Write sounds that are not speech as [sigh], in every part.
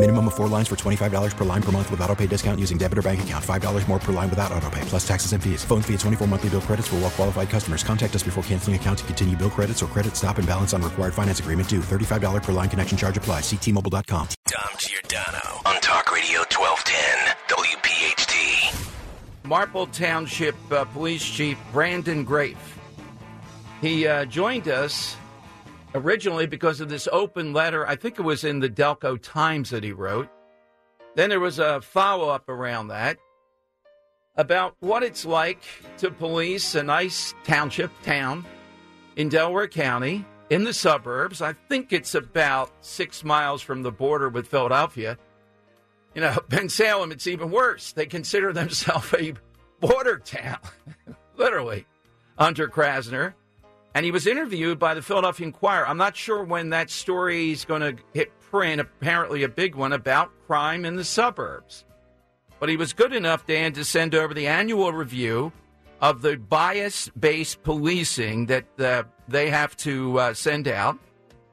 Minimum of four lines for $25 per line per month with auto pay discount using debit or bank account. $5 more per line without auto pay, plus taxes and fees. Phone fee at 24 monthly bill credits for all well qualified customers. Contact us before canceling account to continue bill credits or credit stop and balance on required finance agreement due. $35 per line connection charge apply. Ctmobile.com. Dom Giordano on Talk Radio 1210 WPHT. Marple Township uh, Police Chief Brandon Graeff. He uh, joined us originally because of this open letter. I think it was in the Delco Times that he wrote. Then there was a follow up around that about what it's like to police a nice township town in Delaware County in the suburbs. I think it's about six miles from the border with Philadelphia. You know, [laughs] Bensalem, it's even worse. They consider themselves [laughs] a border town, [laughs] literally, under Krasner. And he was interviewed by the Philadelphia Inquirer. I'm not sure when that story is going to hit print, apparently a big one about crime in the suburbs. But he was good enough, Dan, to send over the annual review of the bias based policing that uh, they have to uh, send out.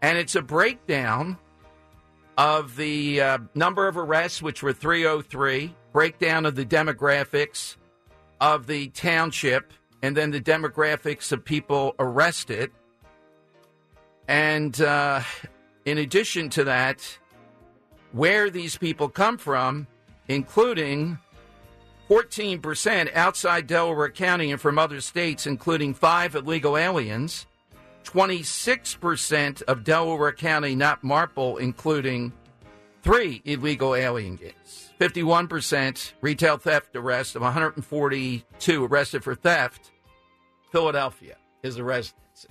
And it's a breakdown of the uh, number of arrests, which were 303, breakdown of the demographics of the township, and then the demographics of people arrested. And uh, in addition to that, where these people come from, including 14% outside Delaware County and from other states, including five illegal aliens, 26% of Delaware County, not Marple, including three illegal aliens, 51% retail theft arrest of 142 arrested for theft. Philadelphia is the residency.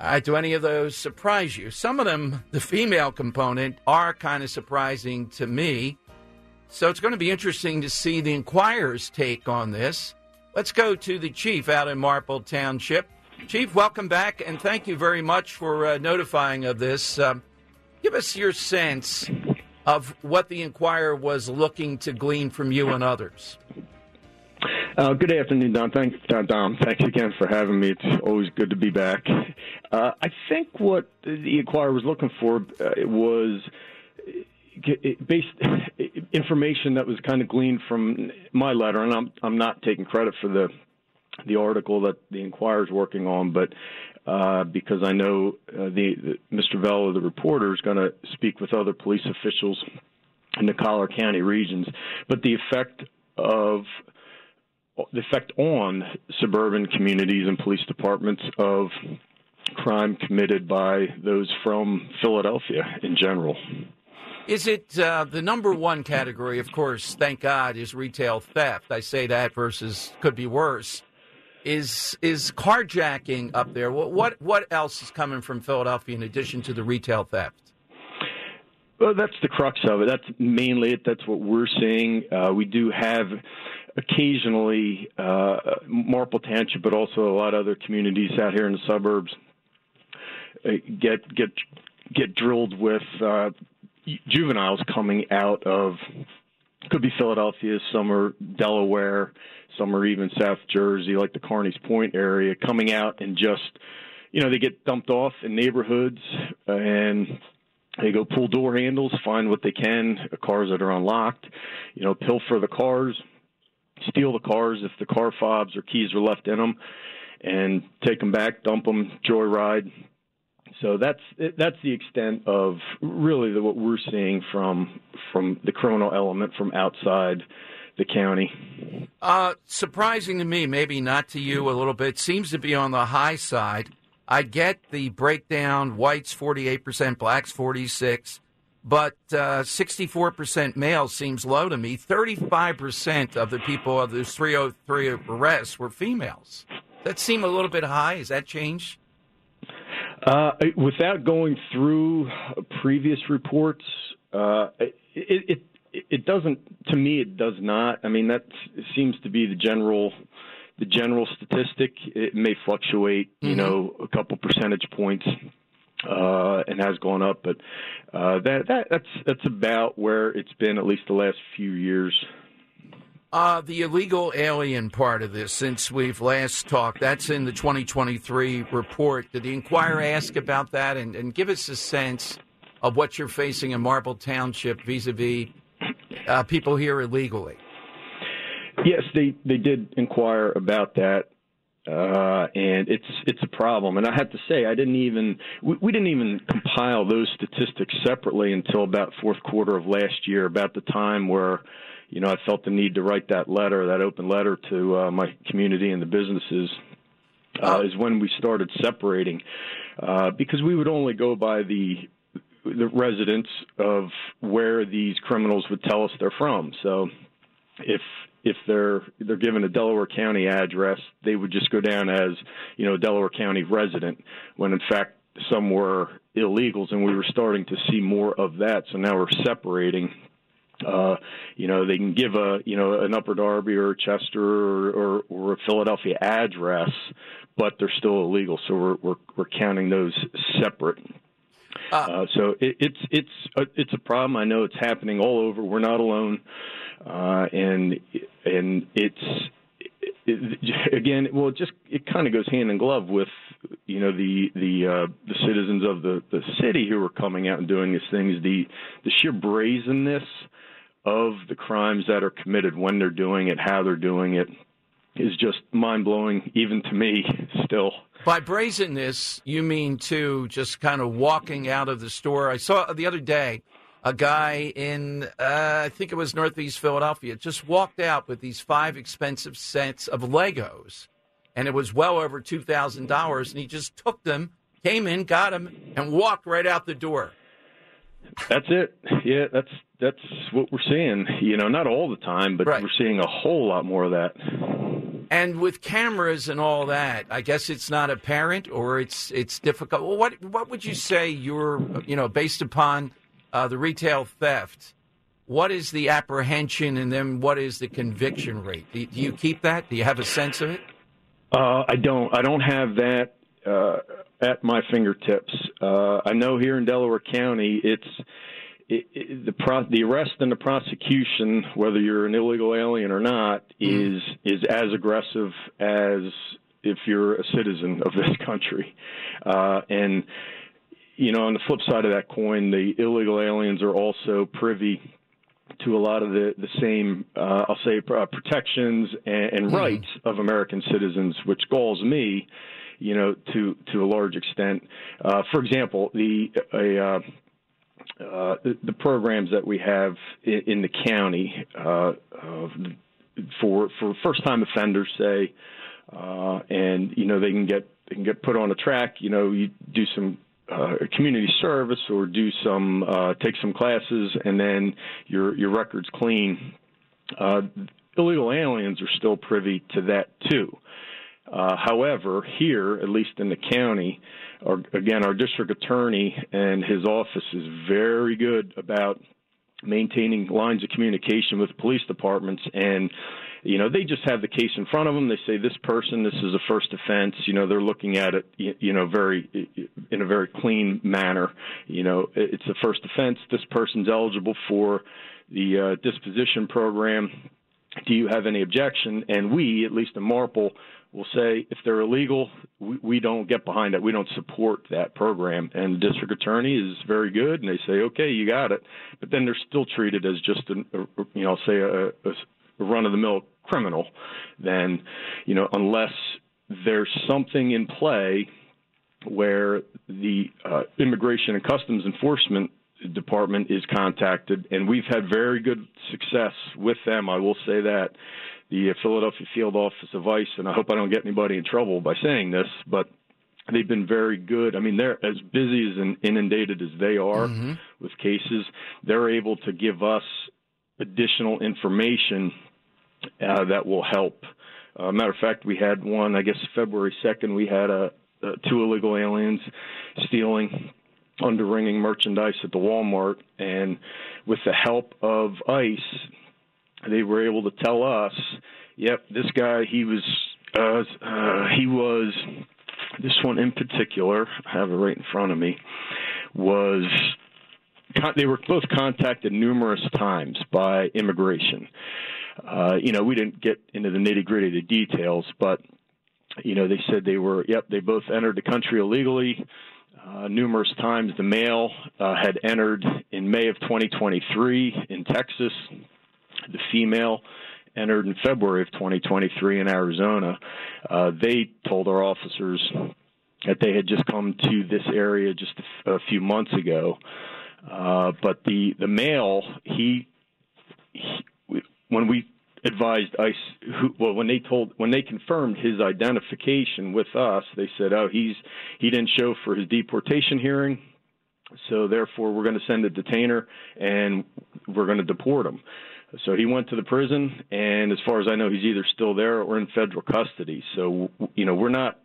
Right, do any of those surprise you? Some of them, the female component, are kind of surprising to me. So it's going to be interesting to see the Inquirer's take on this. Let's go to the chief out in Marple Township. Chief, welcome back, and thank you very much for uh, notifying of this. Um, give us your sense of what the Inquirer was looking to glean from you and others. Uh, good afternoon, Don. Thanks, uh, Dom. Thanks again for having me. It's always good to be back. Uh, I think what the Inquirer was looking for uh, was based information that was kind of gleaned from my letter, and I'm I'm not taking credit for the the article that the Inquirer is working on, but uh, because I know uh, the, the Mr. Vella, the reporter, is going to speak with other police officials in the collar county regions, but the effect of the effect on suburban communities and police departments of crime committed by those from Philadelphia in general. Is it uh, the number one category? Of course, thank God, is retail theft. I say that versus could be worse. Is is carjacking up there? What what what else is coming from Philadelphia in addition to the retail theft? Well, that's the crux of it. That's mainly it. That's what we're seeing. Uh, we do have occasionally uh, Marple Township, but also a lot of other communities out here in the suburbs uh, get get get drilled with uh, juveniles coming out of could be Philadelphia, some are Delaware, some are even South Jersey, like the Carneys Point area, coming out and just, you know, they get dumped off in neighborhoods and they go pull door handles, find what they can, cars that are unlocked, you know, pilfer the cars, steal the cars if the car fobs or keys are left in them, and take them back, dump them, joyride. So that's that's the extent of really the, what we're seeing from from the criminal element from outside the county. Uh, surprising to me, maybe not to you a little bit, seems to be on the high side. I get the breakdown: whites forty eight percent, blacks forty six, but uh, sixty four percent male seems low to me. Thirty five percent of the people of those three hundred three arrests were females. That seem a little bit high. Has that changed? Uh, without going through previous reports, uh, it, it it doesn't. To me, it does not. I mean, that seems to be the general the general statistic. It may fluctuate, you mm-hmm. know, a couple percentage points. Uh, and has gone up, but uh, that that that's that's about where it's been at least the last few years. Uh, the illegal alien part of this, since we've last talked, that's in the 2023 report. Did the Inquirer ask about that and, and give us a sense of what you're facing in Marple Township vis a vis people here illegally? Yes, they, they did inquire about that. Uh, and it's it's a problem. And I have to say, I didn't even we, we didn't even compile those statistics separately until about fourth quarter of last year, about the time where you know, I felt the need to write that letter, that open letter to uh, my community and the businesses. Uh, is when we started separating, uh, because we would only go by the the residents of where these criminals would tell us they're from. So, if if they're they're given a Delaware County address, they would just go down as you know Delaware County resident, when in fact some were illegals, and we were starting to see more of that. So now we're separating uh, you know, they can give a you know an Upper Darby or Chester or, or, or a Philadelphia address, but they're still illegal. So we're we're, we're counting those separate. Uh, uh, so it, it's it's a, it's a problem. I know it's happening all over. We're not alone, uh, and and it's it, again, well, it just it kind of goes hand in glove with you know the the uh, the citizens of the the city who are coming out and doing these things. The the sheer brazenness of the crimes that are committed when they're doing it, how they're doing it, is just mind blowing, even to me, still. By brazenness, you mean to just kind of walking out of the store. I saw the other day a guy in, uh, I think it was Northeast Philadelphia, just walked out with these five expensive sets of Legos, and it was well over two thousand dollars, and he just took them, came in, got them, and walked right out the door. That's it. Yeah, that's that's what we're seeing. You know, not all the time, but right. we're seeing a whole lot more of that. And with cameras and all that, I guess it's not apparent, or it's it's difficult. Well, what what would you say you're you know based upon uh, the retail theft? What is the apprehension, and then what is the conviction rate? Do, you keep that? Do you have a sense of it? Uh, I don't. I don't have that. Uh, at my fingertips. Uh, I know here in Delaware County, it's it, it, the pro- the arrest and the prosecution, whether you're an illegal alien or not, mm. is is as aggressive as if you're a citizen of this [laughs] country. Uh, and you know, on the flip side of that coin, the illegal aliens are also privy to a lot of the the same, uh, I'll say, uh, protections and, and mm. rights of American citizens, which galls me you know, to to a large extent. Uh, for example, the a uh, the, the, programs that we have in, in the county uh, for for first time offenders, say, uh, and you know they can get they can get put on a track. You know, you do some uh, community service or do some uh, take some classes, and then your your record's clean. Uh, illegal aliens are still privy to that too. Uh, however, here, at least in the county, our, again, our district attorney and his office is very good about maintaining lines of communication with police departments. And you know they just have the case in front of them. They say this person this is a first offense. You know they're looking at it you know very in a very clean manner. You know it's a first offense. This person's eligible for the uh, disposition program. Do you have any objection? And we, at least in Marple, will say if they're illegal, we, we don't get behind it. We don't support that program. And the district attorney is very good, and they say, okay, you got it. But then they're still treated as just a, a you know, say a, a run of the mill criminal. Then, you know, unless there's something in play where the uh, Immigration and Customs Enforcement Department is contacted, and we've had very good success with them. I will say that the Philadelphia Field Office of ICE, and I hope I don't get anybody in trouble by saying this, but they've been very good. I mean, they're as busy as inundated as they are mm-hmm. with cases. They're able to give us additional information uh, that will help. Uh, matter of fact, we had one. I guess February second, we had a, a two illegal aliens stealing underringing merchandise at the Walmart, and with the help of ICE, they were able to tell us, "Yep, this guy he was uh, uh, he was this one in particular. I have it right in front of me. Was they were both contacted numerous times by immigration. Uh, you know, we didn't get into the nitty gritty of the details, but you know, they said they were. Yep, they both entered the country illegally. Uh, numerous times. The male uh, had entered in May of 2023 in Texas. The female entered in February of 2023 in Arizona. Uh, they told our officers that they had just come to this area just a, few months ago. Uh, but the the male, he, he when we advised ICE, who, well, when they told, when they confirmed his identification with us, they said, "Oh, he's he didn't show for his deportation hearing, so therefore we're going to send a detainer and we're going to deport him." So he went to the prison, and as far as I know, he's either still there or in federal custody. So you know, we're not,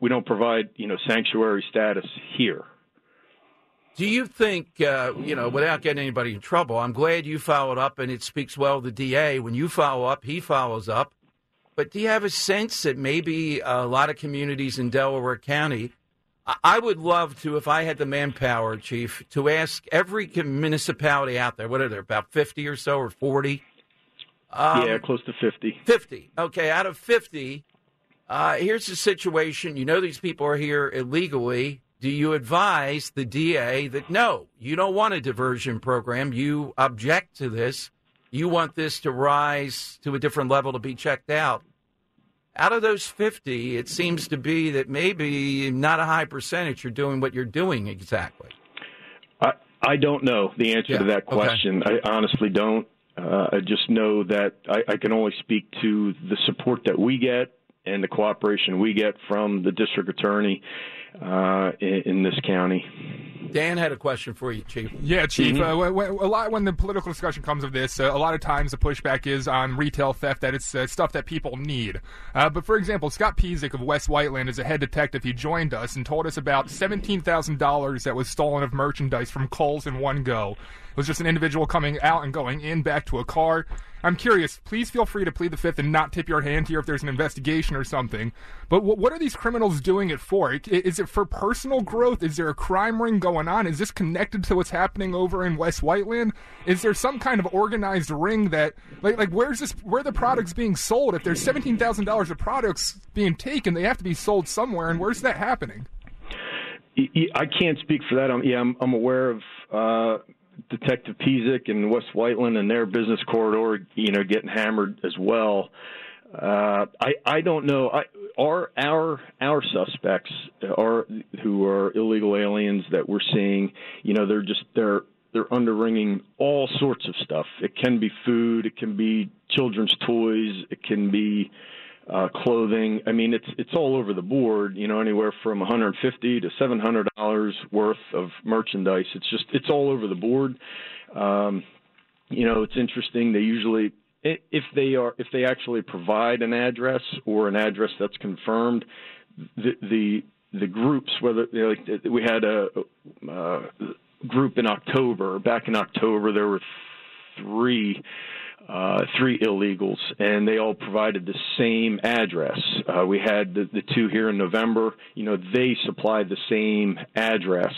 we don't provide you know sanctuary status here. Do you think, uh, you know, without getting anybody in trouble, I'm glad you followed up and it speaks well of the DA. When you follow up, he follows up. But do you have a sense that maybe a lot of communities in Delaware County, I would love to, if I had the manpower, Chief, to ask every municipality out there, what are there, about 50 or so or 40? Um, yeah, close to 50. 50. Okay, out of 50, uh, here's the situation. You know these people are here illegally do you advise the DA that no, you don't want a diversion program, you object to this, you want this to rise to a different level to be checked out? Out of those 50, it seems to be that maybe not a high percentage are doing what you're doing exactly. I, I don't know the answer yeah. to that question. Okay. I honestly don't. Uh, I just know that I, I can only speak to the support that we get and the cooperation we get from the district attorney uh, in, in, this county. Dan had a question for you, Chief. Yeah, Chief. Mm-hmm. Uh, a lot when the political discussion comes of this, uh, a lot of times the pushback is on retail theft that it's uh, stuff that people need. Uh, but for example, Scott Pizik of West Whiteland is a head detective. He joined us and told us about seventeen thousand dollars that was stolen of merchandise from Kohl's in one go. Was just an individual coming out and going in back to a car. I'm curious. Please feel free to plead the fifth and not tip your hand here if there's an investigation or something. But w- what are these criminals doing it for? Is it for personal growth? Is there a crime ring going on? Is this connected to what's happening over in West Whiteland? Is there some kind of organized ring that, like, like where's this? Where the products being sold? If there's seventeen thousand dollars of products being taken, they have to be sold somewhere, and where's that happening? I can't speak for that. I'm, yeah, I'm, I'm aware of uh, Detective Pizik and West Whiteland and their business corridor, you know, getting hammered as well. Uh, I I don't know. I, our our our suspects are who are illegal aliens that we're seeing. You know, they're just they're they're underringing all sorts of stuff. It can be food, it can be children's toys, it can be uh, clothing. I mean, it's it's all over the board. You know, anywhere from 150 to 700 dollars worth of merchandise. It's just it's all over the board. Um, you know, it's interesting. They usually if they are if they actually provide an address or an address that's confirmed, the the, the groups whether you know, like we had a, a group in October back in October there were three uh, three illegals, and they all provided the same address. Uh, we had the, the two here in November. You know, they supplied the same address.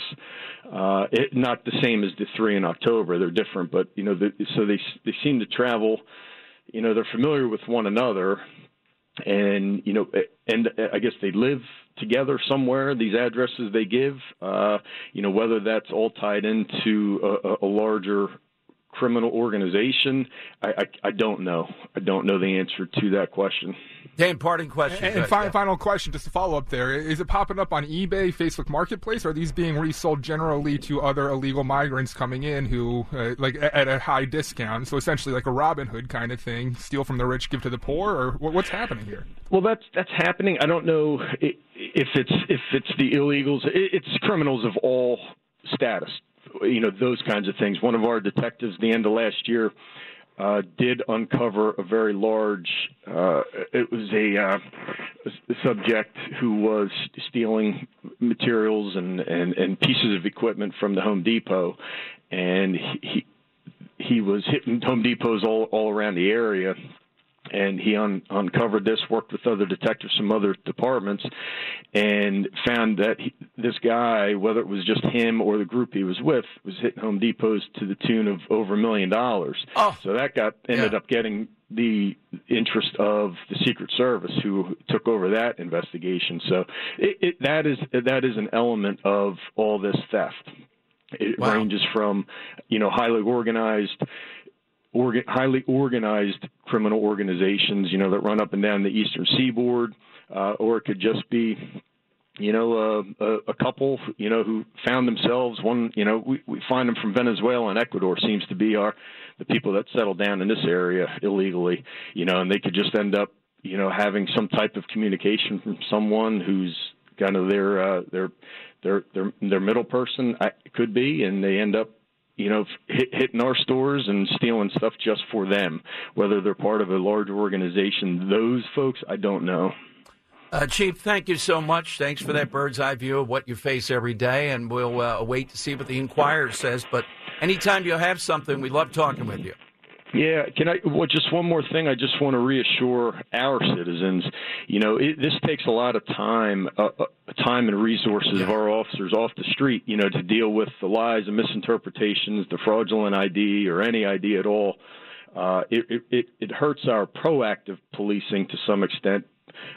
Uh, it, not the same as the three in October. They're different, but you know, the, so they they seem to travel. You know, they're familiar with one another, and you know, and I guess they live together somewhere. These addresses they give, uh, you know, whether that's all tied into a, a larger criminal organization? I, I, I, don't know. I don't know the answer to that question. Dan, parting question. And, and final, yeah. final question, just to follow up there. Is it popping up on eBay, Facebook Marketplace? Or are these being resold generally to other illegal migrants coming in who, uh, like, at a high discount? So essentially like a Robin Hood kind of thing, steal from the rich, give to the poor? Or what's happening here? Well, that's that's happening. I don't know if it's if it's the illegals. It's criminals of all status you know those kinds of things. One of our detectives, the end of last year, uh, did uncover a very large. Uh, it was a, uh, a subject who was stealing materials and, and, and pieces of equipment from the Home Depot, and he he was hitting Home Depots all all around the area and he un- uncovered this, worked with other detectives from other departments, and found that he, this guy, whether it was just him or the group he was with, was hitting Home Depots to the tune of over a million dollars. Oh, so that got ended yeah. up getting the interest of the Secret Service, who took over that investigation. So it, it, that is that is an element of all this theft. It wow. ranges from, you know, highly organized orga- highly organized criminal organizations, you know, that run up and down the eastern seaboard, uh, or it could just be, you know, uh, a, a couple, you know, who found themselves one, you know, we, we find them from Venezuela and Ecuador seems to be our the people that settle down in this area illegally, you know, and they could just end up, you know, having some type of communication from someone who's kind of their uh, their their their their middle person could be, and they end up you know, hit, hitting our stores and stealing stuff just for them. Whether they're part of a large organization, those folks, I don't know. Uh, Chief, thank you so much. Thanks for that bird's eye view of what you face every day, and we'll uh, wait to see what the Inquirer says. But anytime you have something, we love talking with you. Yeah, can I? Well, just one more thing. I just want to reassure our citizens. You know, it, this takes a lot of time, uh, uh time and resources of our officers off the street. You know, to deal with the lies and misinterpretations, the fraudulent ID or any ID at all. Uh, it, it it hurts our proactive policing to some extent,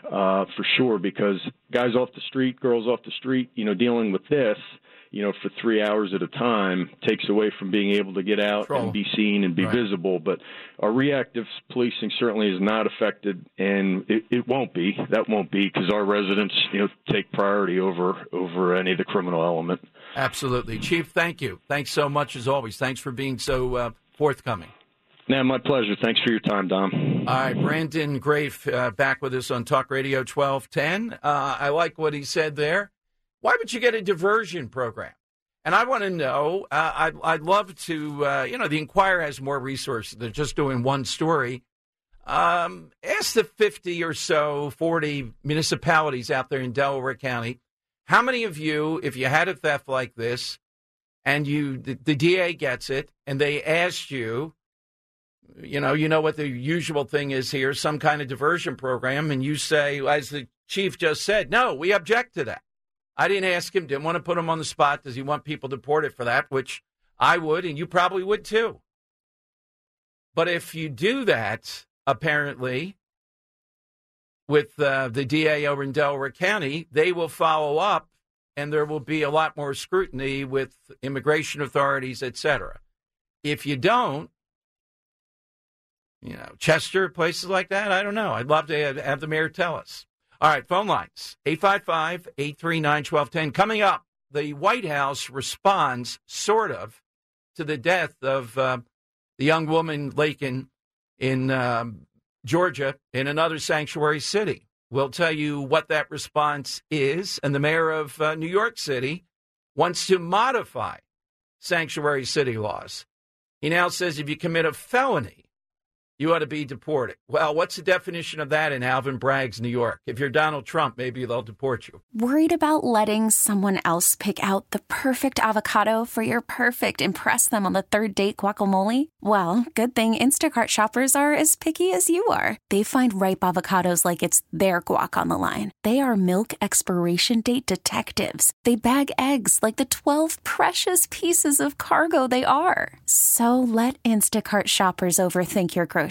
uh, for sure, because guys off the street, girls off the street, you know, dealing with this you know, for three hours at a time takes away from being able to get out and be seen and be right. visible. But our reactive policing certainly is not affected, and it, it won't be. That won't be because our residents, you know, take priority over over any of the criminal element. Absolutely, Chief. Thank you. Thanks so much as always. Thanks for being so uh, forthcoming. Yeah, my pleasure. Thanks for your time, Dom. All right, Brandon Graeff uh, back with us on Talk Radio 1210. Uh, I like what he said there. Why would you get a diversion program? And I want to know, uh, I'd, I'd love to, uh, you know, the Inquirer has more resources than just doing one story. Um, ask the 50 or so, 40 municipalities out there in Delaware County, how many of you, if you had a theft like this and you, the, the DA gets it and they asked you, you know, you know what the usual thing is here, some kind of diversion program, and you say, as the chief just said, no, we object to that. I didn't ask him, didn't want to put him on the spot. Does he want people deported for that? Which I would, and you probably would too. But if you do that, apparently, with uh, the DA over in Delaware County, they will follow up and there will be a lot more scrutiny with immigration authorities, et cetera. If you don't, you know, Chester, places like that, I don't know. I'd love to have, have the mayor tell us. All right, phone lines 855 839 1210. Coming up, the White House responds, sort of, to the death of uh, the young woman Laken in um, Georgia in another sanctuary city. We'll tell you what that response is. And the mayor of uh, New York City wants to modify sanctuary city laws. He now says if you commit a felony, you ought to be deported. Well, what's the definition of that in Alvin Bragg's New York? If you're Donald Trump, maybe they'll deport you. Worried about letting someone else pick out the perfect avocado for your perfect impress them on the third date guacamole? Well, good thing Instacart shoppers are as picky as you are. They find ripe avocados like it's their guac on the line. They are milk expiration date detectives. They bag eggs like the 12 precious pieces of cargo they are. So let Instacart shoppers overthink your groceries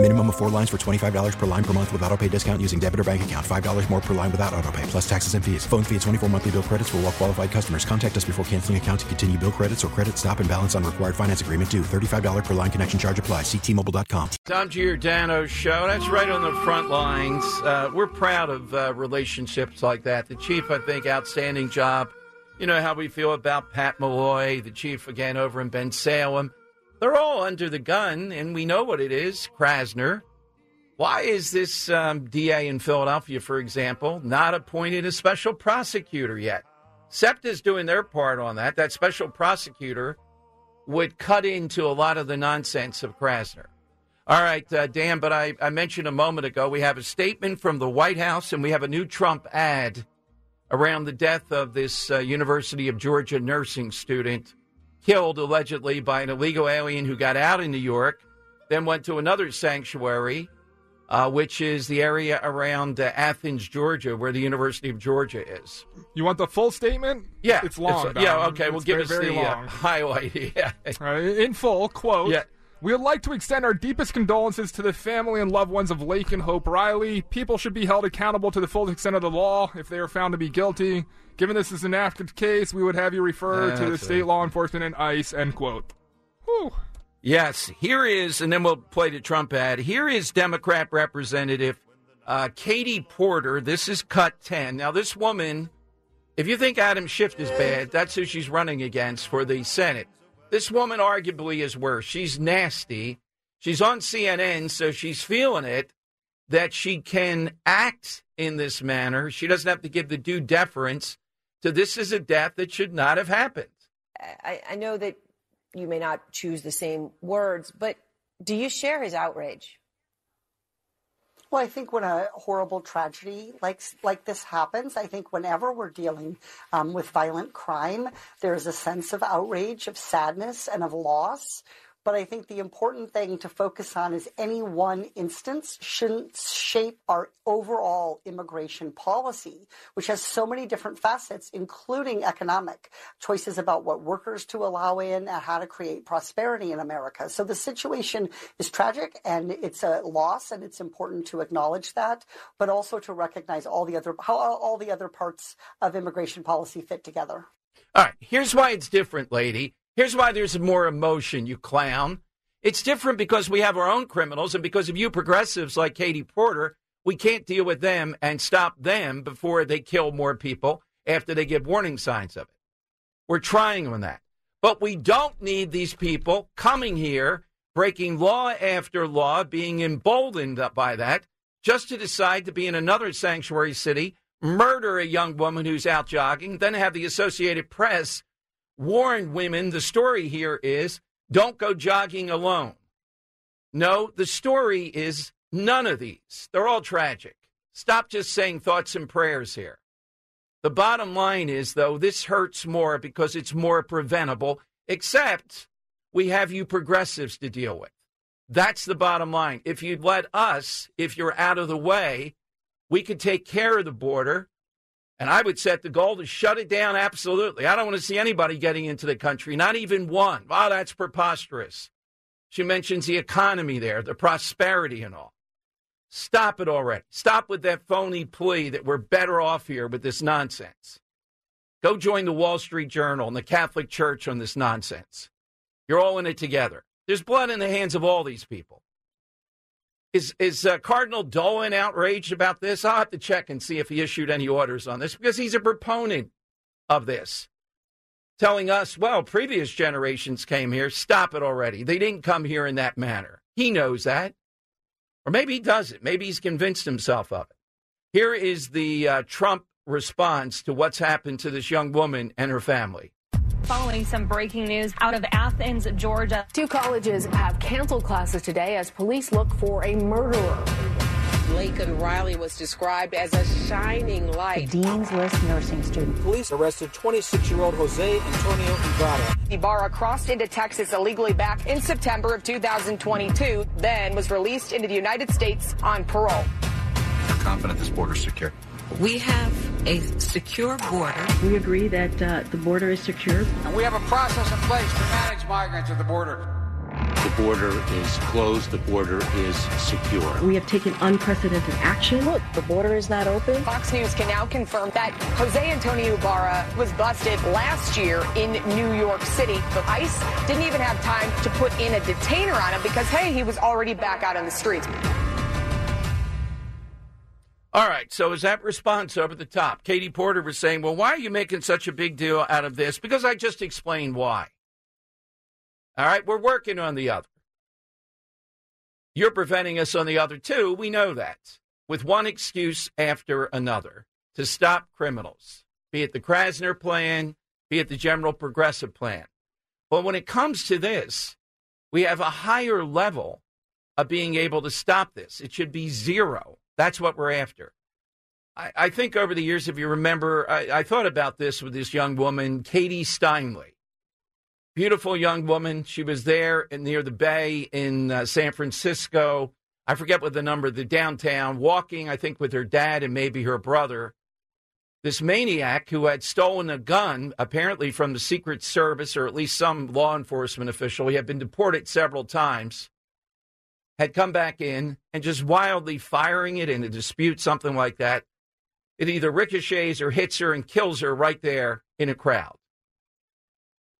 Minimum of four lines for $25 per line per month with auto pay discount using debit or bank account. $5 more per line without auto pay, plus taxes and fees. Phone fee at 24 monthly bill credits for all well qualified customers. Contact us before canceling account to continue bill credits or credit stop and balance on required finance agreement due. $35 per line connection charge apply. Ctmobile.com. Dom Giordano show. That's right on the front lines. Uh, we're proud of uh, relationships like that. The chief, I think, outstanding job. You know how we feel about Pat Malloy, the chief again over in Bensalem. They're all under the gun, and we know what it is Krasner. Why is this um, DA in Philadelphia, for example, not appointed a special prosecutor yet? SEPTA's doing their part on that. That special prosecutor would cut into a lot of the nonsense of Krasner. All right, uh, Dan, but I, I mentioned a moment ago we have a statement from the White House and we have a new Trump ad around the death of this uh, University of Georgia nursing student killed allegedly by an illegal alien who got out in New York, then went to another sanctuary, uh, which is the area around uh, Athens, Georgia, where the University of Georgia is. You want the full statement? Yeah, it's long. It's, yeah, okay. It's well, give very, us very the uh, [laughs] highlight. Yeah. In full quote. Yeah. We would like to extend our deepest condolences to the family and loved ones of Laken Hope Riley. People should be held accountable to the full extent of the law if they are found to be guilty. Given this is an active case, we would have you refer to the That's state law enforcement and ICE. End quote. Whew. Yes, here is, and then we'll play the Trump ad. Here is Democrat Representative uh, Katie Porter. This is cut 10. Now, this woman, if you think Adam Schiff is bad, that's who she's running against for the Senate. This woman arguably is worse. She's nasty. She's on CNN, so she's feeling it that she can act in this manner. She doesn't have to give the due deference to this is a death that should not have happened. I, I know that you may not choose the same words, but do you share his outrage? Well, I think when a horrible tragedy like like this happens, I think whenever we're dealing um, with violent crime, there's a sense of outrage, of sadness, and of loss. But I think the important thing to focus on is any one instance shouldn't shape our overall immigration policy, which has so many different facets, including economic choices about what workers to allow in and how to create prosperity in America. So the situation is tragic and it's a loss, and it's important to acknowledge that, but also to recognize all the other how all the other parts of immigration policy fit together. All right, here's why it's different, lady. Here's why there's more emotion, you clown. It's different because we have our own criminals, and because of you progressives like Katie Porter, we can't deal with them and stop them before they kill more people after they give warning signs of it. We're trying on that. But we don't need these people coming here, breaking law after law, being emboldened by that, just to decide to be in another sanctuary city, murder a young woman who's out jogging, then have the Associated Press warn women the story here is don't go jogging alone. No, the story is none of these. They're all tragic. Stop just saying thoughts and prayers here. The bottom line is, though, this hurts more because it's more preventable, except we have you progressives to deal with. That's the bottom line. If you'd let us, if you're out of the way, we could take care of the border. And I would set the goal to shut it down absolutely. I don't want to see anybody getting into the country, not even one. Oh, that's preposterous. She mentions the economy there, the prosperity and all. Stop it already. Stop with that phony plea that we're better off here with this nonsense. Go join the Wall Street Journal and the Catholic Church on this nonsense. You're all in it together. There's blood in the hands of all these people. Is is uh, Cardinal Dolan outraged about this? I'll have to check and see if he issued any orders on this because he's a proponent of this, telling us, well, previous generations came here. Stop it already. They didn't come here in that manner. He knows that. Or maybe he doesn't. Maybe he's convinced himself of it. Here is the uh, Trump response to what's happened to this young woman and her family. Following some breaking news out of Athens, Georgia. Two colleges have canceled classes today as police look for a murderer. Laken Riley was described as a shining light. The Dean's List nursing student. Police arrested 26 year old Jose Antonio Ibarra. Ibarra crossed into Texas illegally back in September of 2022, then was released into the United States on parole. You're confident this border is secure? We have a secure border. We agree that uh, the border is secure. And we have a process in place to manage migrants at the border. The border is closed. The border is secure. We have taken unprecedented action. Look, the border is not open. Fox News can now confirm that Jose Antonio Ibarra was busted last year in New York City. But ICE didn't even have time to put in a detainer on him because, hey, he was already back out on the streets. All right, so is that response over the top? Katie Porter was saying, well, why are you making such a big deal out of this? Because I just explained why. All right, we're working on the other. You're preventing us on the other too. We know that. With one excuse after another to stop criminals, be it the Krasner plan, be it the general progressive plan. But when it comes to this, we have a higher level of being able to stop this. It should be zero. That's what we're after. I, I think over the years, if you remember, I, I thought about this with this young woman, Katie Steinle. Beautiful young woman. She was there near the bay in uh, San Francisco. I forget what the number, the downtown, walking, I think, with her dad and maybe her brother. This maniac who had stolen a gun, apparently from the Secret Service or at least some law enforcement official, he had been deported several times had come back in and just wildly firing it in a dispute, something like that. It either ricochets or hits her and kills her right there in a crowd.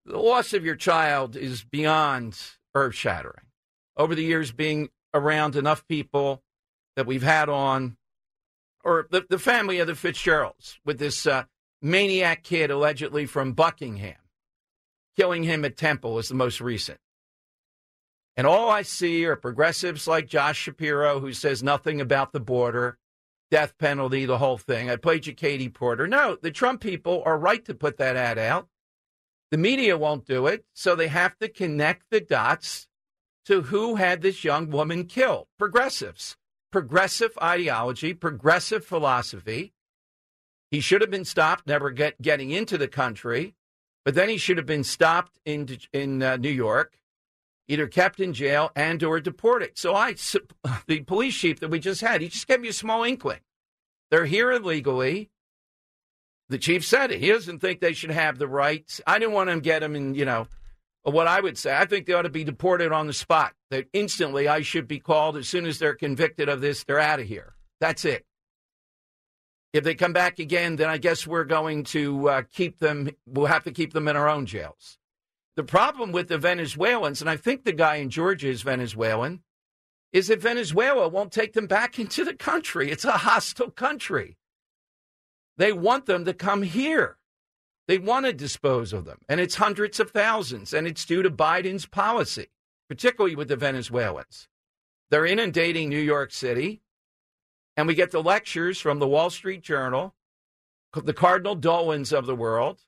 The loss of your child is beyond earth shattering. Over the years, being around enough people that we've had on, or the, the family of the Fitzgeralds, with this uh, maniac kid allegedly from Buckingham, killing him at Temple is the most recent. And all I see are progressives like Josh Shapiro, who says nothing about the border, death penalty, the whole thing. I played you Katie Porter. No, the Trump people are right to put that ad out. The media won't do it, so they have to connect the dots to who had this young woman killed. Progressives, progressive ideology, progressive philosophy. He should have been stopped, never get, getting into the country, but then he should have been stopped in in uh, New York either kept in jail and or deported. So I, [laughs] the police chief that we just had, he just gave me a small inkling. They're here illegally. The chief said it. He doesn't think they should have the rights. I didn't want to get them in, you know, what I would say. I think they ought to be deported on the spot. That instantly I should be called as soon as they're convicted of this, they're out of here. That's it. If they come back again, then I guess we're going to uh, keep them, we'll have to keep them in our own jails. The problem with the Venezuelans, and I think the guy in Georgia is Venezuelan, is that Venezuela won't take them back [laughs] into the country. It's a hostile country. They want them to come here. They want to dispose of them. And it's hundreds of thousands. And it's due to Biden's policy, particularly with the Venezuelans. They're inundating New York City. And we get the lectures from the Wall Street Journal, the Cardinal Dolans of the world,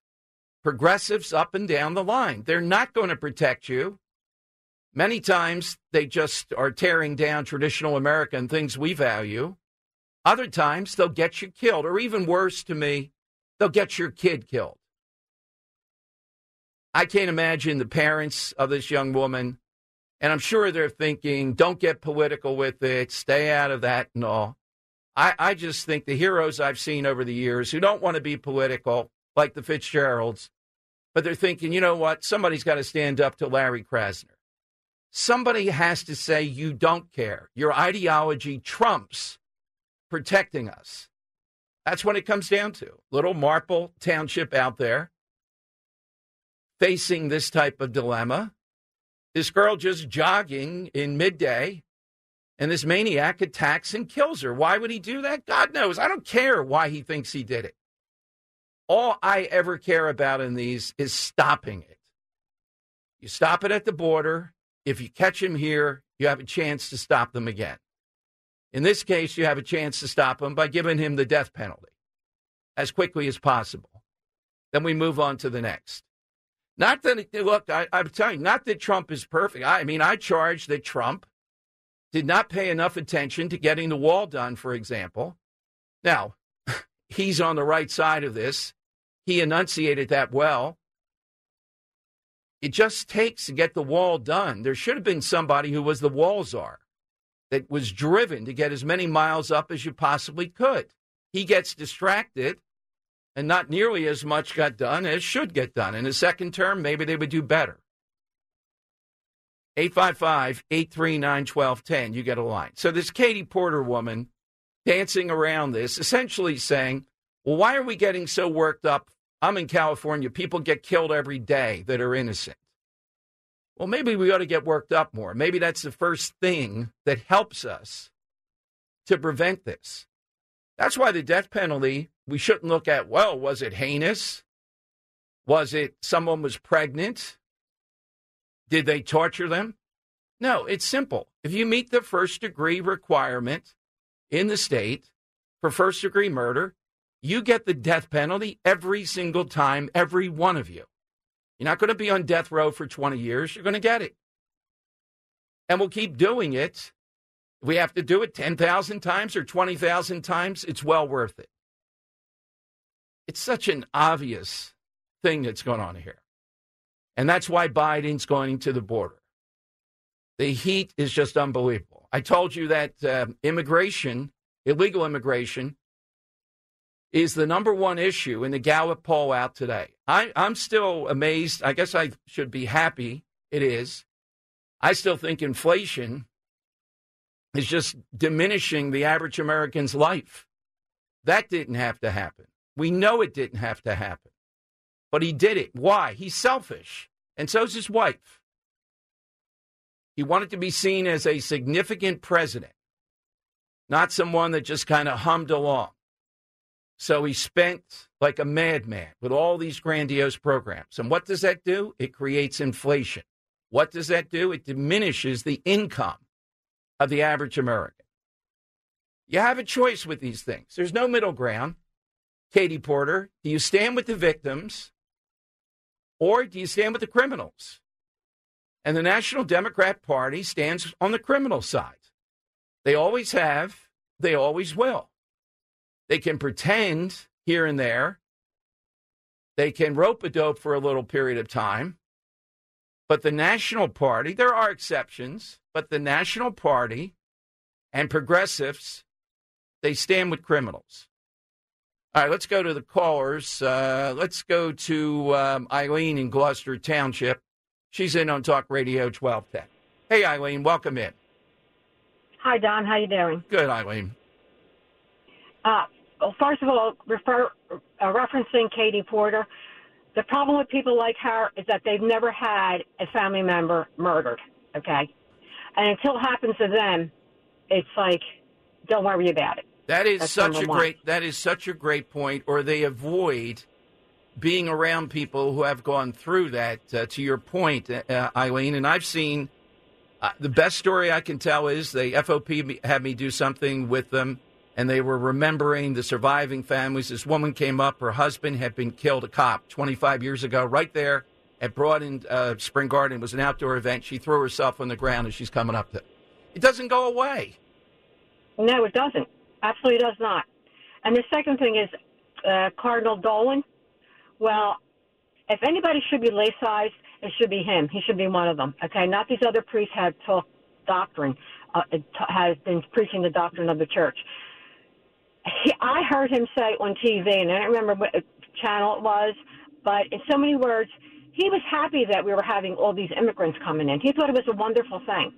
progressives up and down the line. They're not going to protect you. Many times they just are tearing down traditional American things we value. Other times they'll get you killed, or even worse to me, they'll get your kid killed. I can't imagine the parents of this young woman And I'm sure they're thinking, don't get political with it, stay out of that and all. I, I just think the heroes I've seen over the years who don't want to be political, like the Fitzgeralds, but they're thinking, you know what? Somebody's got to stand up to Larry Krasner. Somebody has to say, you don't care. Your ideology trumps protecting us. That's what it comes down to. Little Marple Township out there facing this type of dilemma. This girl just jogging in midday, and this maniac attacks and kills her. Why would he do that? God knows. I don't care why he thinks he did it. All I ever care about in these is stopping it. You stop it at the border. If you catch him here, you have a chance to stop them again. In this case, you have a chance to stop him by giving him the death penalty as quickly as possible. Then we move on to the next. Not that, look, I, am telling you, not that Trump is perfect. I mean, I charge that Trump did not pay enough attention to getting the wall done, for example. Now, [laughs] he's on the right side of this. He enunciated that well. It just takes to get the wall done. There should have been somebody who was the wall czar that was driven to get as many miles up as you possibly could. He gets distracted, and not nearly as much got done as should get done. In the second term, maybe they would do better. 855 839 1210, you get a line. So, this Katie Porter woman dancing around this, essentially saying, Well, why are we getting so worked up? I'm in California. People get killed every day that are innocent well, maybe we ought to get worked up more. Maybe that's the first thing that helps us to prevent this. That's why the death penalty, we shouldn't look at, well, was it heinous? Was it someone was pregnant? Did they torture them? No, it's simple. If you meet the first degree requirement in the state for first degree murder, you get the death penalty every single time, every one of you. You're not going to be on death row for 20 years. You're going to get it. And we'll keep doing it. We have to do it 10,000 times or 20,000 times, it's well worth it. It's such an obvious thing that's going on here. And that's why Biden's going to the border. The heat is just unbelievable. I told you that uh, immigration, illegal immigration, is the number one issue in the Gallup poll out today. I, I'm still amazed. I guess I should be happy. It is. I still think inflation is just diminishing the average American's life. That didn't have to happen. We know it didn't have to happen. But he did it. Why? He's selfish. And so's his wife. He wanted to be seen as a significant president, not someone that just kind of hummed along. So he spent like a madman with all these grandiose programs. And what does that do? It creates inflation. What does that do? It diminishes the income of the average American. You have a choice with these things. There's no middle ground. Katie Porter, do you stand with the victims or do you stand with the criminals? And the National Democrat Party stands on the criminal side. They always have, they always will. They can pretend here and there. They can rope a dope for a little period of time. But the National Party, there are exceptions, but the National Party and progressives, they stand with criminals. All right, let's go to the callers. Uh, let's go to um, Eileen in Gloucester Township. She's in on Talk Radio 1210. Hey, Eileen, welcome in. Hi, Don. How you doing? Good, Eileen. Uh, well, first of all, refer, uh, referencing Katie Porter, the problem with people like her is that they've never had a family member murdered. Okay, and until it happens to them, it's like, don't worry about it. That is That's such a one. great. That is such a great point. Or they avoid being around people who have gone through that. Uh, to your point, uh, Eileen, and I've seen uh, the best story I can tell is the FOP had me do something with them and they were remembering the surviving families. This woman came up, her husband had been killed, a cop, 25 years ago, right there at Broad and uh, Spring Garden. It was an outdoor event. She threw herself on the ground as she's coming up to it. doesn't go away. No, it doesn't. Absolutely does not. And the second thing is uh, Cardinal Dolan. Well, if anybody should be laicized, it should be him. He should be one of them. Okay, not these other priests have taught doctrine, uh, has been preaching the doctrine of the church. He, I heard him say on TV, and I don't remember what channel it was, but in so many words, he was happy that we were having all these immigrants coming in. He thought it was a wonderful thing.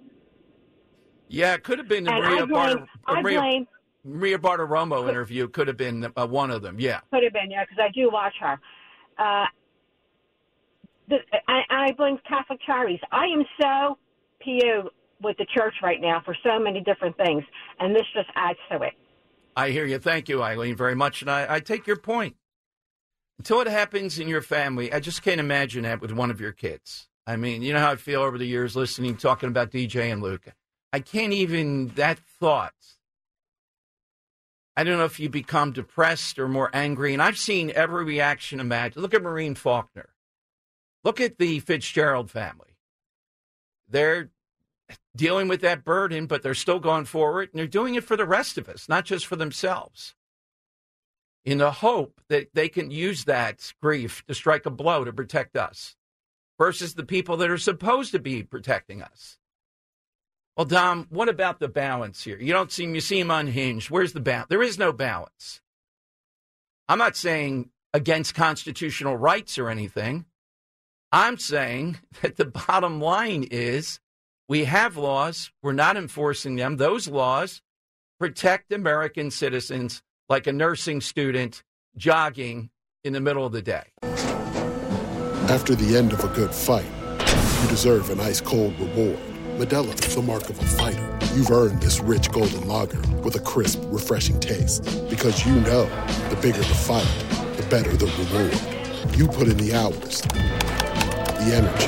Yeah, it could have been the And Maria blame, I Maria, blame Maria Bartiromo interview could have been uh, one of them. Yeah. Could have been, yeah, because I do watch her. Uh, the, I, I blame Catholic charities. I am so PO with the church right now for so many different things, and this just adds to it. I hear you. Thank you, Eileen, very much. And I, I take your point. Until it happens in your family, I just can't imagine that with one of your kids. I mean, you know how I feel over the years listening, talking about DJ and Luca. I can't even, that thought. I don't know if you become depressed or more angry. And I've seen every reaction imagined. Look at Maureen Faulkner. Look at the Fitzgerald family. They're dealing with that burden, but they're still going forward, and they're doing it for the rest of us, not just for themselves. In the hope that they can use that grief to strike a blow to protect us versus the people that are supposed to be protecting us. Well, Dom, what about the balance here? You don't seem you seem unhinged. Where's the balance? There is no balance. I'm not saying against constitutional rights or anything. I'm saying [laughs] that the bottom line is we have laws, we're not enforcing them. Those laws protect American citizens like a nursing student jogging in the middle of the day. After the end of a good fight, you deserve an ice cold reward. Modelo is the mark of a fighter. You've earned this rich golden lager with a crisp, refreshing taste. Because you know the bigger the fight, the better the reward. You put in the hours, the energy,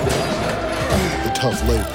the tough labor.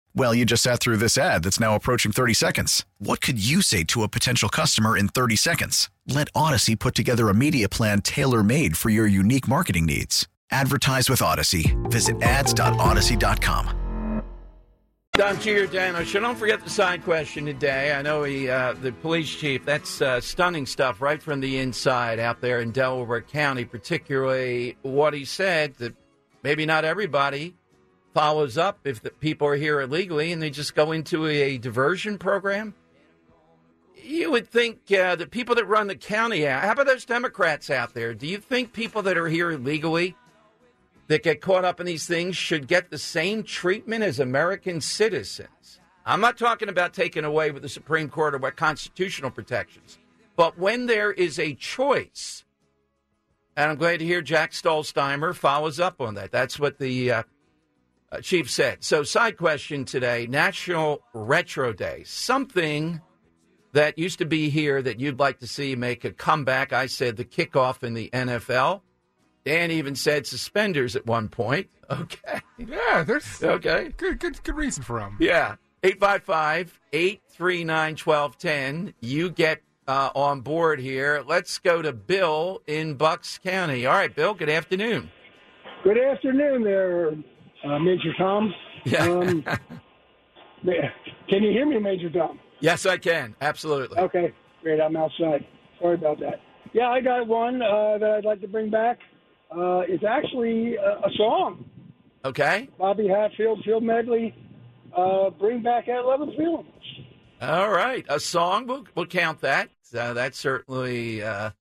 Well, you just sat through this ad that's now approaching 30 seconds. What could you say to a potential customer in 30 seconds? Let Audacy put together a media plan tailor made for your unique marketing needs. Advertise with Audacy. Visit ads.audacy.com. Don don't forget the side question today. I know he, uh, the police chief, that's uh, stunning stuff right from the inside out there in Delaware County, particularly what he said that maybe not everybody follows up if the people are here illegally and they just go into a diversion program. You would think uh, the people that run the county, how about those Democrats out there? Do you think people that are here illegally that get caught up in these things should get the same treatment as American citizens. I'm not talking about taking away with the Supreme Court or what constitutional protections, but when there is a choice, and I'm glad to hear Jack Stollsteimer follows up on that. That's what the uh, uh, chief said. So, side question today National Retro Day. Something that used to be here that you'd like to see make a comeback. I said the kickoff in the NFL. Dan even said suspenders at one point. [laughs] Okay. Yeah, there's okay. Good, good, good reason for them. Yeah. 855 839 1210. You get uh, on board here. Let's go to Bill in Bucks County. All right, Bill, good afternoon. Good afternoon there, uh, Major Tom. Yeah. Um, [laughs] can you hear me, Major Tom? Yes, I can. Absolutely. Okay, great. I'm outside. Sorry about that. Yeah, I got one uh, that I'd like to bring back. Uh, it's actually a, a song. Okay. Bobby Hatfield, Phil Medley, uh, Bring Back That Love and Feeling. All right. A song, we'll, we'll count that. Uh, that's certainly, uh,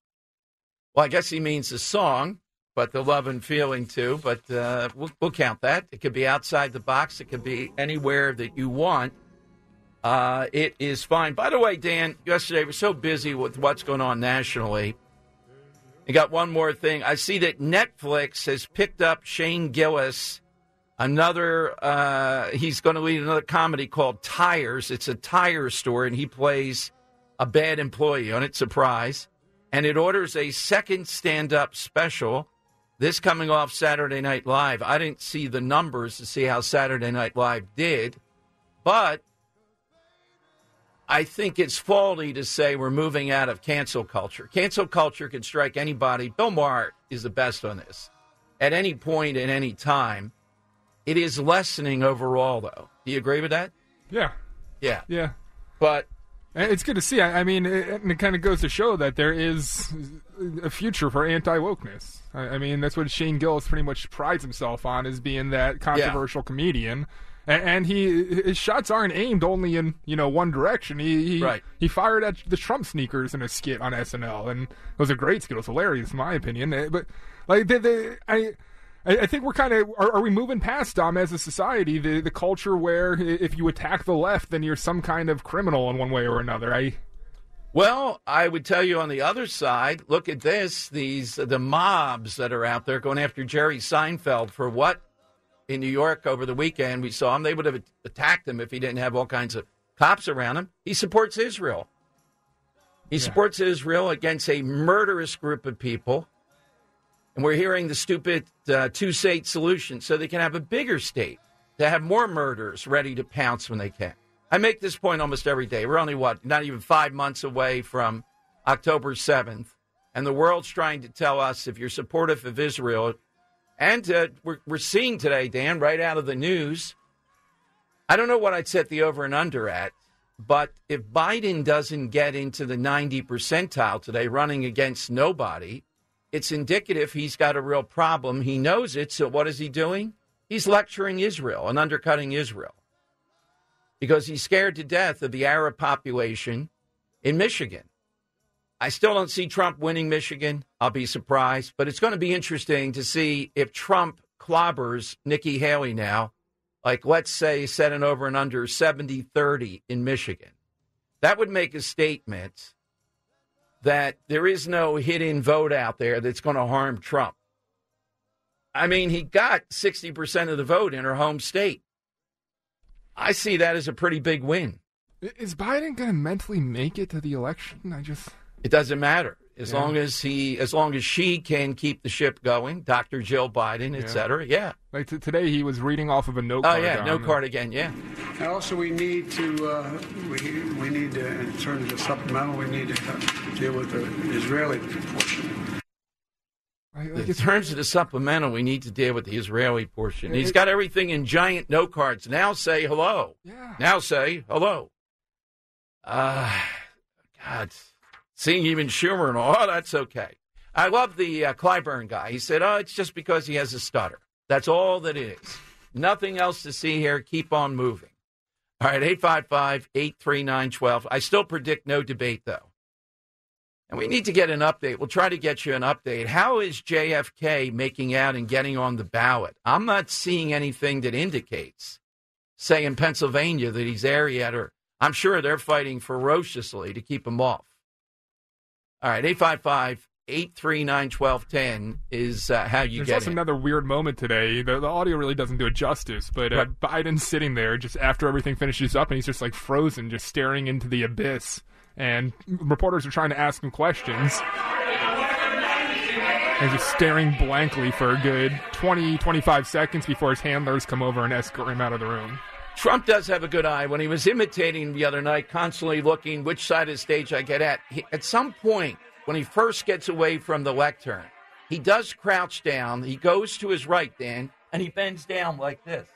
well, I guess he means a song, but the love and feeling too. But uh, we'll, we'll count that. It could be outside the box, it could be anywhere that you want. Uh, it is fine. By the way, Dan, yesterday we're so busy with what's going on nationally. I got one more thing. I see that Netflix has picked up Shane Gillis, another. Uh, he's going to lead another comedy called Tires. It's a tire store, and he plays a bad employee on it. Surprise! And it orders a second stand-up special. This coming off Saturday Night Live. I didn't see the numbers to see how Saturday Night Live did, but I think it's faulty to say we're moving out of cancel culture. Cancel culture can strike anybody. Bill Maher is the best on this. At any point, at any time, it is lessening overall, though. Do you agree with that? Yeah. Yeah. Yeah. But It's good to see. I I mean, it, it kind of goes to show that there is a future for anti wokeness. I, I mean, that's what Shane Gillis pretty much prides himself on, is being that controversial comedian. And, and he his shots aren't aimed only in you know one direction. He he, Right. he fired at the Trump sneakers in a skit on SNL, and it was a great skit. It was hilarious, in my opinion. Eh, But like, they, they, I. I I think we're kind of are, are we moving past Dom as a society the the culture where if you attack the left then you're some kind of criminal in one way or another. I Well, I would tell you on the other side, look at this. These the mobs that are out there going after Jerry Seinfeld for what in New York over the weekend we saw him. They would have attacked him if he didn't have all kinds of cops around him. He supports Israel. He supports Israel against a murderous group of people. And we're hearing the stupid uh, two state solution so they can have a bigger state to have more murders ready to pounce when they can. I make this point almost every day. We're only, what, not even five months away from October 7th. And the world's trying to tell us if you're supportive of Israel, and uh, we're, we're seeing today, Dan, right out of the news. I don't know what I'd set the over and under at, but if Biden doesn't get into the 90 percentile today, running against nobody, it's indicative he's got a real problem. He knows it. So what is he doing? He's lecturing Israel and undercutting Israel because he's scared to death of the Arab population in Michigan. I still don't see Trump winning Michigan. I'll be surprised, but it's going to be interesting to see if Trump clobbers Nikki Haley now, like let's say set an over and under 70 30 in Michigan. That would make a statement that there is no hidden vote out there that's going to harm Trump. I mean, he got 60% of the vote in her home state. I see that as a pretty big win. is Biden going to mentally make it to the election? I just It doesn't matter as Yeah. long as he, as long as she can keep the ship going. Dr. Jill Biden, et Yeah. cetera. Yeah. like t- today he was reading off of a note Oh card. yeah, no Dom. card again. Yeah. And also, we need to, uh, we, we need to, in terms of supplemental, we need to uh, deal with the Israeli portion. In terms of the supplemental, we need to deal with the Israeli portion. He's got everything in giant note cards. Now say hello. Yeah. Now say hello. Uh, God, seeing even Schumer and all, oh, [laughs] that's okay. I love the uh, Clyburn guy. He said, oh, it's just because he has a stutter. That's all that it is. Nothing else to see here. Keep on moving. All right, 855 839 12. I still predict no debate, though. And we need to get an update. We'll try to get you an update. How is JFK making out and getting on the ballot? I'm not seeing anything that indicates, say in Pennsylvania, that he's there yet, or I'm sure they're fighting ferociously to keep him off. All right, 855 839 1210 is uh, how you There's get also another weird moment today. The, the audio really doesn't do it justice, but uh, Biden's sitting there just after everything finishes up, and he's just like frozen, just staring into the abyss. And reporters are trying to ask him questions. And just staring blankly for a good 20, 25 seconds before his handlers come over and escort him out of the room. Trump does have a good eye. When he was imitating the other night, constantly looking which side of the stage I get at, he, at some point, when he first gets away from the lectern, he does crouch down. He goes to his right, Dan, and he bends down like this.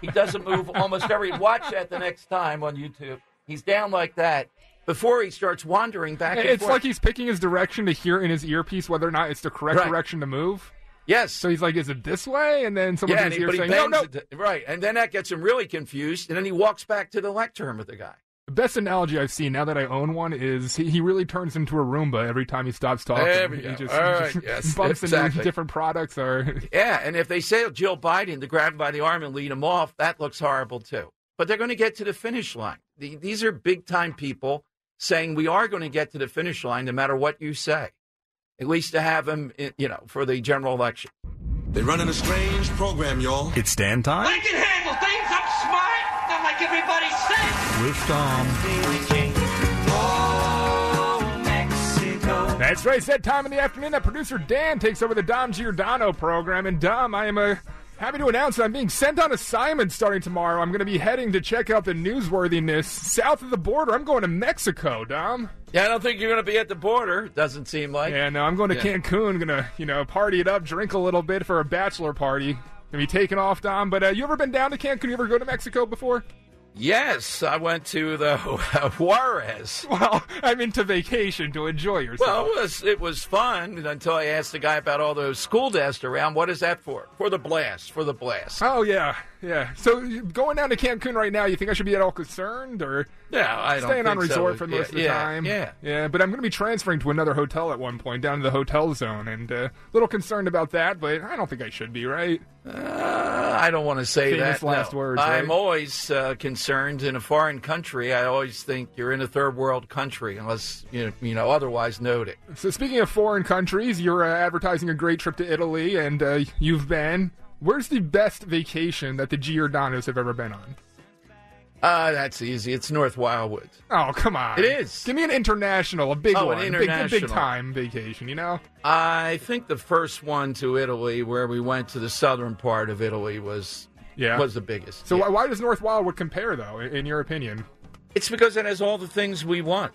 He doesn't move [laughs] almost every. Watch that the next time on YouTube. He's down like that before he starts wandering back and It's forth. like he's picking his direction to hear in his earpiece whether or not it's the correct Right. direction to move. Yes. So he's like, is it this way? And then someone's yeah, he, saying, no, no. it right, and then that gets him really confused, and then he walks back to the lectern with the guy. The best analogy I've seen now that I own one is he, he really turns into a Roomba every time he stops talking. There we he go. just, All right, just yes, [laughs] bumps exactly. into different products or [laughs] Yeah, and if they say Jill Biden to grab him by the arm and lead him off, that looks horrible too. But they're going to get to the finish line. The- These are big time people saying we are going to get to the finish line no matter what you say. At least to have him, in- you know, for the general election. They're running a strange program, y'all. It's Dan time I can handle things. I'm smart. Not like everybody says. with Dom. That's right. It's that time in the afternoon that producer Dan takes over the Dom Giordano program. And Dom, I am a Happy to announce that I'm being sent on assignment starting tomorrow. I'm going to be heading to check out the newsworthiness south of the border. I'm going to Mexico, Dom. Yeah, I don't think you're going to be at the border. Doesn't seem like. Yeah, no, I'm going to Yeah. Cancun. Going to, you know, party it up, drink a little bit for a bachelor party. Gonna be taking off, Dom. But uh, you ever been down to Cancun? You ever go to Mexico before? Yes, I went to the [laughs] Juarez. Well, I'm into vacation to enjoy yourself. Well, it was it was fun until I asked the guy about all those school desks around. What is that for? For the blast. For the blast. Oh yeah, yeah. So going down to Cancun right now, you think I should be at all concerned, or Yeah, I don't staying on think so. resort for most Yeah, of the yeah, time? yeah. yeah. But I'm going to be transferring to another hotel at one point, down to the hotel zone, and uh, a little concerned about that. But I don't think I should be, right? Uh, I don't want to say Famous that. last no. words, I'm always uh, concerned in a foreign country. I always think you're in a third world country unless you know, you know otherwise noted. So speaking of foreign countries, you're uh, advertising a great trip to Italy, and uh, you've been. Where's the best vacation that the Giordano's have ever been on? Uh, that's easy. It's North Wildwood. Oh, come on. It is. Give me an international, a big Oh, one, big, a big time vacation. You know? I think the first one to Italy, where we went to the southern part of Italy, was Yeah. was the biggest. So Yeah. why, why does North Wildwood compare, though, in your opinion? It's because it has all the things we want.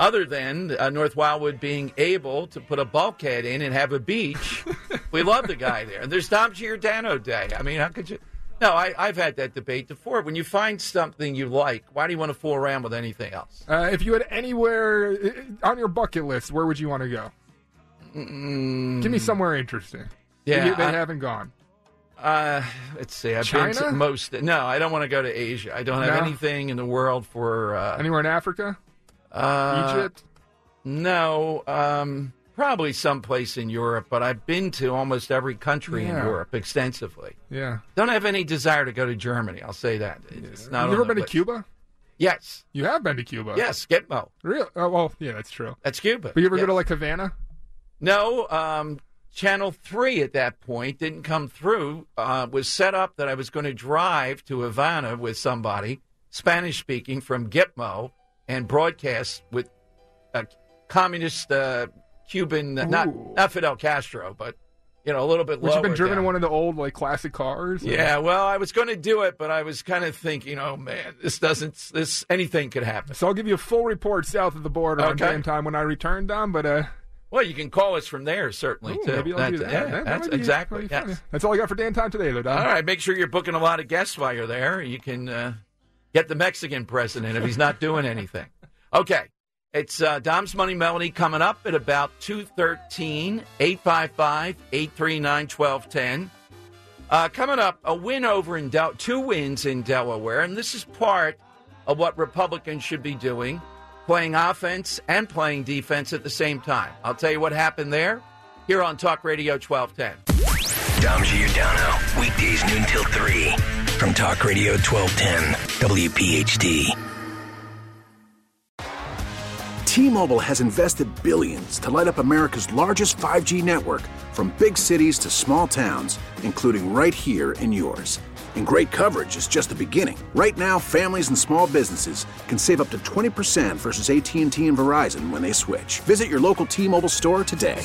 Other than uh, North Wildwood being able to put a bulkhead in and have a beach, [laughs] we love the guy there. And there's Dom Giordano Day. I mean, how could you? No, I, I've had that debate before. When you find something you like, why do you want to fool around with anything else? Uh, if you had anywhere uh, on your bucket list, where would you want to go? Give me somewhere interesting. Yeah, Maybe they I- haven't gone. Uh, let's see. I've been China? to most. No, I don't want to go to Asia. I don't have No? anything in the world for uh, Anywhere in Africa? Uh, Egypt? No, um, probably someplace in Europe. But I've been to almost every country in Europe extensively. Yeah. Don't have any desire to go to Germany. I'll say that. It's not. you ever been to. Cuba? Yes. You have been to Cuba? Yes, Gitmo. Real? Oh, well, yeah, that's true. That's Cuba. But you ever Yes. go to like Havana? No, um, Channel 3 at that point didn't come through. Uh, was set up that I was going to drive to Havana with somebody, Spanish speaking, from Gitmo, and broadcast with a communist uh, Cuban, not, Ooh. not Fidel Castro, but, you know, a little bit Would you lower. been driven down. in one of the old like classic cars? Yeah, well, I was going to do it, but I was kind of thinking, oh man, this doesn't, this anything could happen. So I'll give you a full report south of the border on Okay. day and time when I return, Dom. But uh, Well, you can call us from there, certainly ooh, too. maybe I'll That- do that. yeah, That- that that's exactly. yes. That's all I got for Dan time today, though, Dom. All right, make sure you're booking a lot of guests while you're there. You can uh, get the Mexican president if he's not doing anything. [laughs] Okay, it's uh, Dom's Money Melody coming up at about 213 855 839 1210. Uh, coming up, a win over in Del- two wins in Delaware, and this is part of what Republicans should be doing, playing offense and playing defense at the same time. I'll tell you what happened there here on Talk Radio 1210. Dom Giordano, weekdays noon till 3 from Talk Radio 1210, WPHT. T-Mobile has invested billions to light up America's largest 5G network from big cities to small towns, including right here in yours. And great coverage is just the beginning. Right now, families and small businesses can save up to 20% versus AT&T and Verizon when they switch. Visit your local T-Mobile store today.